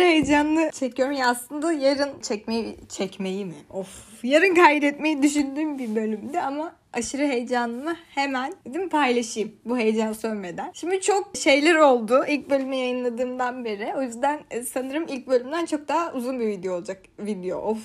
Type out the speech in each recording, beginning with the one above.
aşırı heyecanlı çekiyorum. Ya aslında yarın çekmeyi çekmeyi mi? Of. Yarın kaydetmeyi düşündüğüm bir bölümdü ama aşırı heyecanımı hemen dedim paylaşayım bu heyecan sönmeden. Şimdi çok şeyler oldu ilk bölümü yayınladığımdan beri. O yüzden e, sanırım ilk bölümden çok daha uzun bir video olacak. Video of.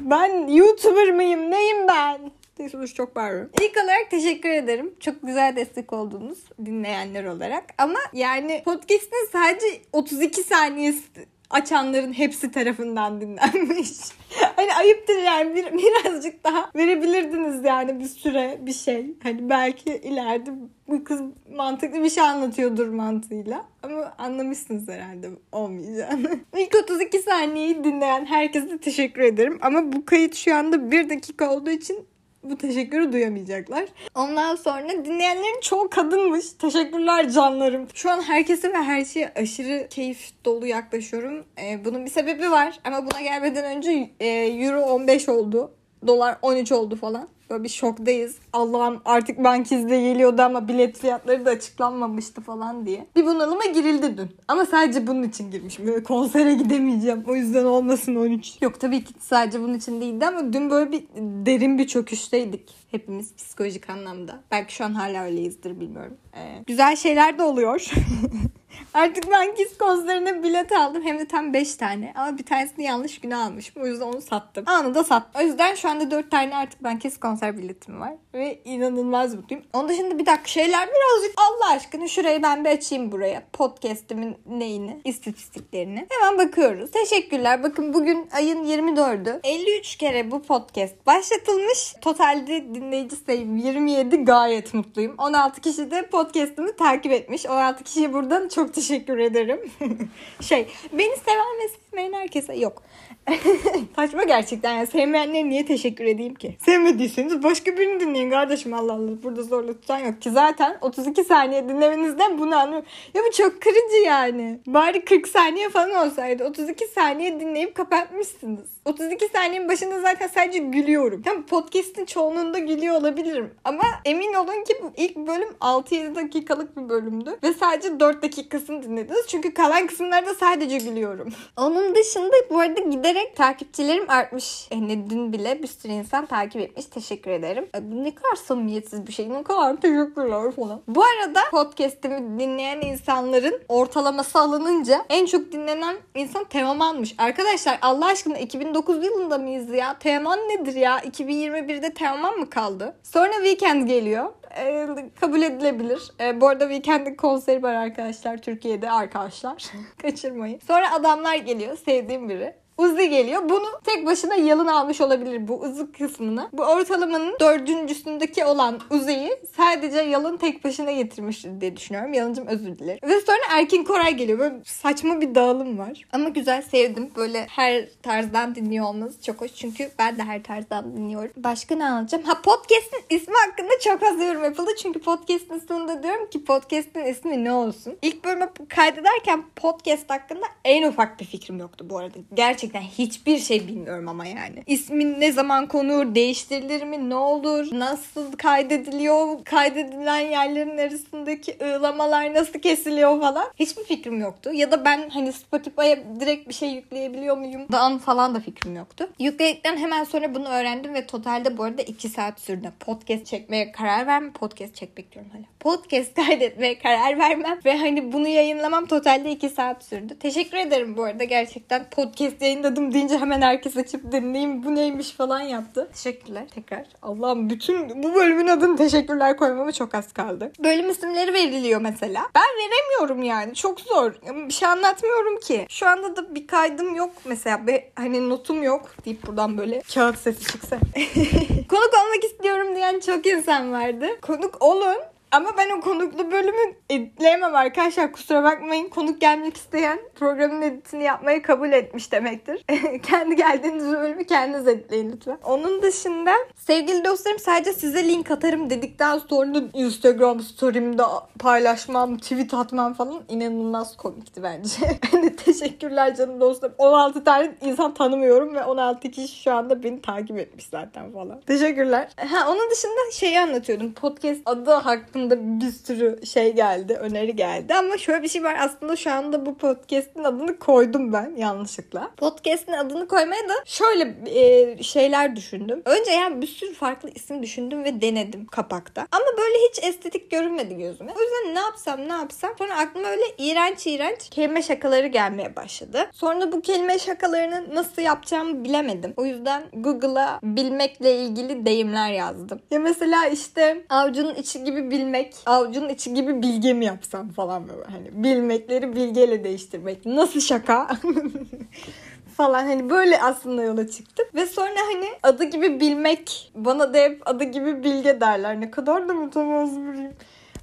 Ben YouTuber mıyım? Neyim ben? Neyse çok bağırıyorum. İlk olarak teşekkür ederim. Çok güzel destek oldunuz dinleyenler olarak. Ama yani podcast'in sadece 32 saniyesi açanların hepsi tarafından dinlenmiş. hani ayıptır yani bir, birazcık daha verebilirdiniz yani bir süre bir şey. Hani belki ileride bu kız mantıklı bir şey anlatıyordur mantığıyla. Ama anlamışsınız herhalde olmayacağını. İlk 32 saniyeyi dinleyen herkese teşekkür ederim. Ama bu kayıt şu anda 1 dakika olduğu için bu teşekkürü duyamayacaklar. Ondan sonra dinleyenlerin çoğu kadınmış. Teşekkürler canlarım. Şu an herkese ve her şeye aşırı keyif dolu yaklaşıyorum. Ee, bunun bir sebebi var ama buna gelmeden önce e, Euro 15 oldu. Dolar 13 oldu falan. Böyle bir şoktayız. Allah'ım artık bankizde geliyordu ama bilet fiyatları da açıklanmamıştı falan diye. Bir bunalıma girildi dün. Ama sadece bunun için girmişim. Böyle konsere gidemeyeceğim. O yüzden olmasın 13. Yok tabii ki sadece bunun için değildi ama dün böyle bir derin bir çöküşteydik. Hepimiz psikolojik anlamda. Belki şu an hala öyleyizdir bilmiyorum. Ee, güzel şeyler de oluyor. Artık ben Kiss konserine bilet aldım. Hem de tam 5 tane. Ama bir tanesini yanlış güne almışım. O yüzden onu sattım. Anında sattım. O yüzden şu anda 4 tane artık ben Kiss konser biletim var. Ve inanılmaz mutluyum. Onun dışında bir dakika şeyler birazcık Allah aşkına şurayı ben bir açayım buraya. Podcast'imin neyini? istatistiklerini. Hemen bakıyoruz. Teşekkürler. Bakın bugün ayın 24'ü. 53 kere bu podcast başlatılmış. Totalde dinleyici sayım 27 gayet mutluyum. 16 kişi de podcast'ımı takip etmiş. 16 kişiye buradan çok teşekkür ederim. şey beni seven ve sevmeyen herkese yok. Saçma gerçekten yani sevmeyenlere niye teşekkür edeyim ki? Sevmediyseniz başka birini dinleyin kardeşim Allah Allah. Burada zorla tutan yok ki zaten 32 saniye dinlemenizden bunu anlıyorum. Ya bu çok kırıcı yani. Bari 40 saniye falan olsaydı 32 saniye dinleyip kapatmışsınız. 32 saniyenin başında zaten sadece gülüyorum. Tam podcast'in çoğunluğunda gülüyor olabilirim. Ama emin olun ki bu ilk bölüm 6-7 dakikalık bir bölümdü. Ve sadece 4 dakikasını dinlediniz. Çünkü kalan kısımlarda sadece gülüyorum. Onun dışında bu arada giderek takipçilerim artmış. Yani dün bile bir sürü insan takip etmiş. Teşekkür ederim. Bu ne kadar samimiyetsiz bir şey. Ne kadar teşekkürler falan. Bu arada podcast'imi dinleyen insanların ortalaması alınınca en çok dinlenen insan Teoman'mış. Arkadaşlar Allah aşkına 2009 yılında mıyız ya? Teoman nedir ya? 2021'de Teoman mı kaldı? Sonra Weekend geliyor. Ee, kabul edilebilir. Ee, bu arada Weekend'in konseri var arkadaşlar. Türkiye'de arkadaşlar. Kaçırmayın. Sonra adamlar geliyor. Sevdiğim biri. Uzi geliyor. Bunu tek başına yalın almış olabilir bu Uzi kısmını. Bu ortalamanın dördüncüsündeki olan Uzi'yi sadece yalın tek başına getirmiş diye düşünüyorum. Yalıncım özür dilerim. Ve sonra Erkin Koray geliyor. Böyle saçma bir dağılım var. Ama güzel sevdim. Böyle her tarzdan dinliyor olmanız çok hoş. Çünkü ben de her tarzdan dinliyorum. Başka ne anlatacağım? Ha podcast'in ismi hakkında çok az yorum yapıldı. Çünkü podcast'in sonunda diyorum ki podcast'in ismi ne olsun? İlk bölümü kaydederken podcast hakkında en ufak bir fikrim yoktu bu arada. Gerçekten gerçekten hiçbir şey bilmiyorum ama yani. İsmin ne zaman konur, değiştirilir mi, ne olur, nasıl kaydediliyor, kaydedilen yerlerin arasındaki ığlamalar nasıl kesiliyor falan. Hiçbir fikrim yoktu. Ya da ben hani Spotify'a direkt bir şey yükleyebiliyor muyum? Dan falan da fikrim yoktu. Yükledikten hemen sonra bunu öğrendim ve totalde bu arada 2 saat sürdü. Podcast çekmeye karar vermem. Podcast çekmek diyorum hala. Podcast kaydetmeye karar vermem ve hani bunu yayınlamam totalde 2 saat sürdü. Teşekkür ederim bu arada gerçekten podcast yayın yayınladım deyince hemen herkes açıp dinleyeyim bu neymiş falan yaptı. Teşekkürler tekrar. Allah'ım bütün bu bölümün adını teşekkürler koymama çok az kaldı. Bölüm isimleri veriliyor mesela. Ben veremiyorum yani. Çok zor. Bir şey anlatmıyorum ki. Şu anda da bir kaydım yok mesela. Bir, hani notum yok deyip buradan böyle kağıt sesi çıksa. Konuk olmak istiyorum diyen çok insan vardı. Konuk olun. Ama ben o konuklu bölümü editleyemem arkadaşlar. Kusura bakmayın. Konuk gelmek isteyen programın editini yapmayı kabul etmiş demektir. Kendi geldiğiniz bölümü kendiniz editleyin lütfen. Onun dışında sevgili dostlarım sadece size link atarım dedikten sonra Instagram story'imde paylaşmam, tweet atmam falan inanılmaz komikti bence. teşekkürler canım dostlarım. 16 tane insan tanımıyorum ve 16 kişi şu anda beni takip etmiş zaten falan. Teşekkürler. Ha onun dışında şeyi anlatıyordum. Podcast adı hakkında aslında bir sürü şey geldi, öneri geldi. Ama şöyle bir şey var. Aslında şu anda bu podcast'in adını koydum ben yanlışlıkla. Podcast'in adını koymaya da şöyle e, şeyler düşündüm. Önce yani bir sürü farklı isim düşündüm ve denedim kapakta. Ama böyle hiç estetik görünmedi gözüme. O yüzden ne yapsam ne yapsam. Sonra aklıma öyle iğrenç iğrenç kelime şakaları gelmeye başladı. Sonra bu kelime şakalarını nasıl yapacağımı bilemedim. O yüzden Google'a bilmekle ilgili deyimler yazdım. Ya mesela işte avucunun içi gibi bilmek, avucunun içi gibi bilge mi yapsam falan böyle. Hani bilmekleri bilgeyle değiştirmek. Nasıl şaka? falan hani böyle aslında yola çıktım. Ve sonra hani adı gibi bilmek bana da hep adı gibi bilge derler. Ne kadar da mütevazı biriyim.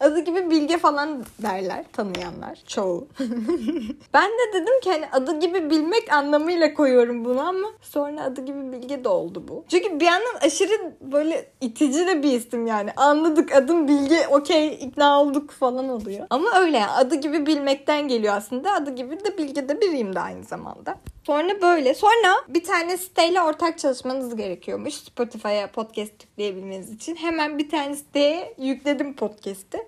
Adı gibi bilge falan derler tanıyanlar çoğu. ben de dedim ki hani adı gibi bilmek anlamıyla koyuyorum bunu ama sonra adı gibi bilge de oldu bu. Çünkü bir yandan aşırı böyle itici de bir isim yani. Anladık adım bilge okey ikna olduk falan oluyor. Ama öyle yani adı gibi bilmekten geliyor aslında. Adı gibi de bilge de biriyim de aynı zamanda. Sonra böyle. Sonra bir tane siteyle ortak çalışmanız gerekiyormuş. Spotify'a podcast yükleyebilmeniz için. Hemen bir tane siteye yükledim podcast'i.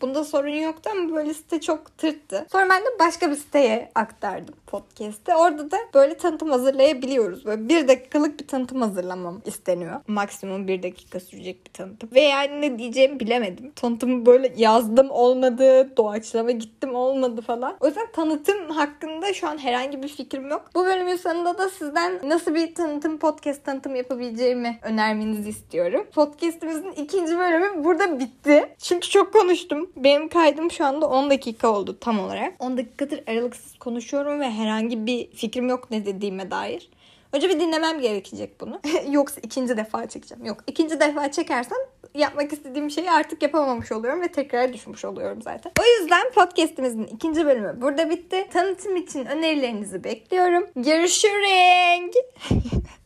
Bunda sorun yoktu ama böyle site çok tırttı. Sonra ben de başka bir siteye aktardım podcast'i. Orada da böyle tanıtım hazırlayabiliyoruz. Böyle bir dakikalık bir tanıtım hazırlamam isteniyor. Maksimum bir dakika sürecek bir tanıtım. Ve yani ne diyeceğimi bilemedim. Tanıtımı böyle yazdım olmadı. Doğaçlama gittim olmadı falan. O yüzden tanıtım hakkında şu an herhangi bir fikrim yok. Bu bölümün sonunda da sizden nasıl bir tanıtım podcast tanıtım yapabileceğimi önermenizi istiyorum. Podcast'imizin ikinci bölümü burada bitti. Çünkü çok konuştum. Benim kaydım şu anda 10 dakika oldu tam olarak. 10 dakikadır aralıksız konuşuyorum ve herhangi bir fikrim yok ne dediğime dair. Önce bir dinlemem gerekecek bunu. Yoksa ikinci defa çekeceğim. Yok ikinci defa çekersem yapmak istediğim şeyi artık yapamamış oluyorum ve tekrar düşmüş oluyorum zaten. O yüzden podcastimizin ikinci bölümü burada bitti. Tanıtım için önerilerinizi bekliyorum. Görüşürüz.